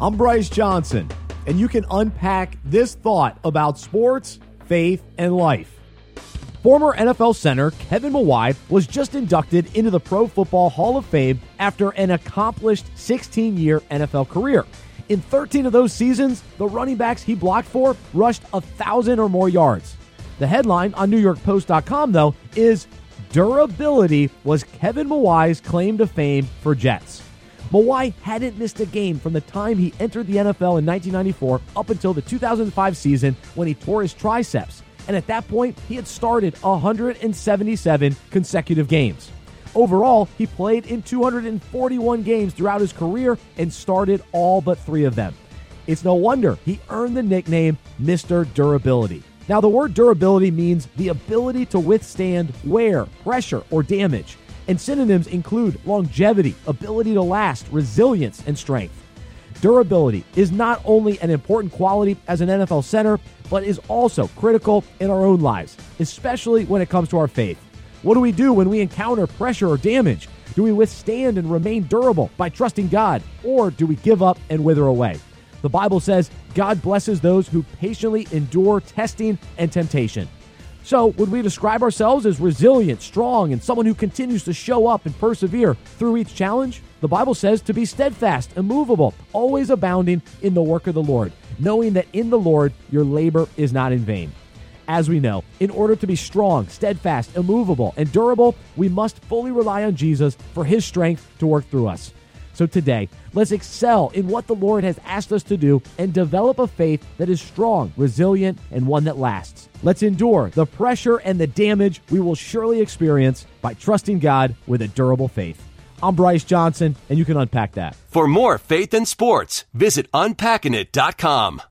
I'm Bryce Johnson, and you can unpack this thought about sports, faith, and life. Former NFL center Kevin Mawae was just inducted into the Pro Football Hall of Fame after an accomplished 16 year NFL career. In 13 of those seasons, the running backs he blocked for rushed a thousand or more yards. The headline on NewYorkPost.com, though, is Durability was Kevin Mawae's claim to fame for Jets. Mawae hadn't missed a game from the time he entered the NFL in 1994 up until the 2005 season when he tore his triceps. And at that point, he had started 177 consecutive games. Overall, he played in 241 games throughout his career and started all but three of them. It's no wonder he earned the nickname Mr. Durability. Now, the word durability means the ability to withstand wear, pressure, or damage and synonyms include longevity, ability to last, resilience, and strength. Durability is not only an important quality as an NFL center, but is also critical in our own lives, especially when it comes to our faith. What do we do when we encounter pressure or damage? Do we withstand and remain durable by trusting God, or do we give up and wither away? The Bible says God blesses those who patiently endure testing and temptation. So, would we describe ourselves as resilient, strong, and someone who continues to show up and persevere through each challenge? The Bible says to be steadfast, immovable, always abounding in the work of the Lord, knowing that in the Lord your labor is not in vain. As we know, in order to be strong, steadfast, immovable, and durable, we must fully rely on Jesus for his strength to work through us. So today, let's excel in what the Lord has asked us to do and develop a faith that is strong, resilient, and one that lasts. Let's endure the pressure and the damage we will surely experience by trusting God with a durable faith. I'm Bryce Johnson, and you can unpack that. For more faith and sports, visit unpackingit.com.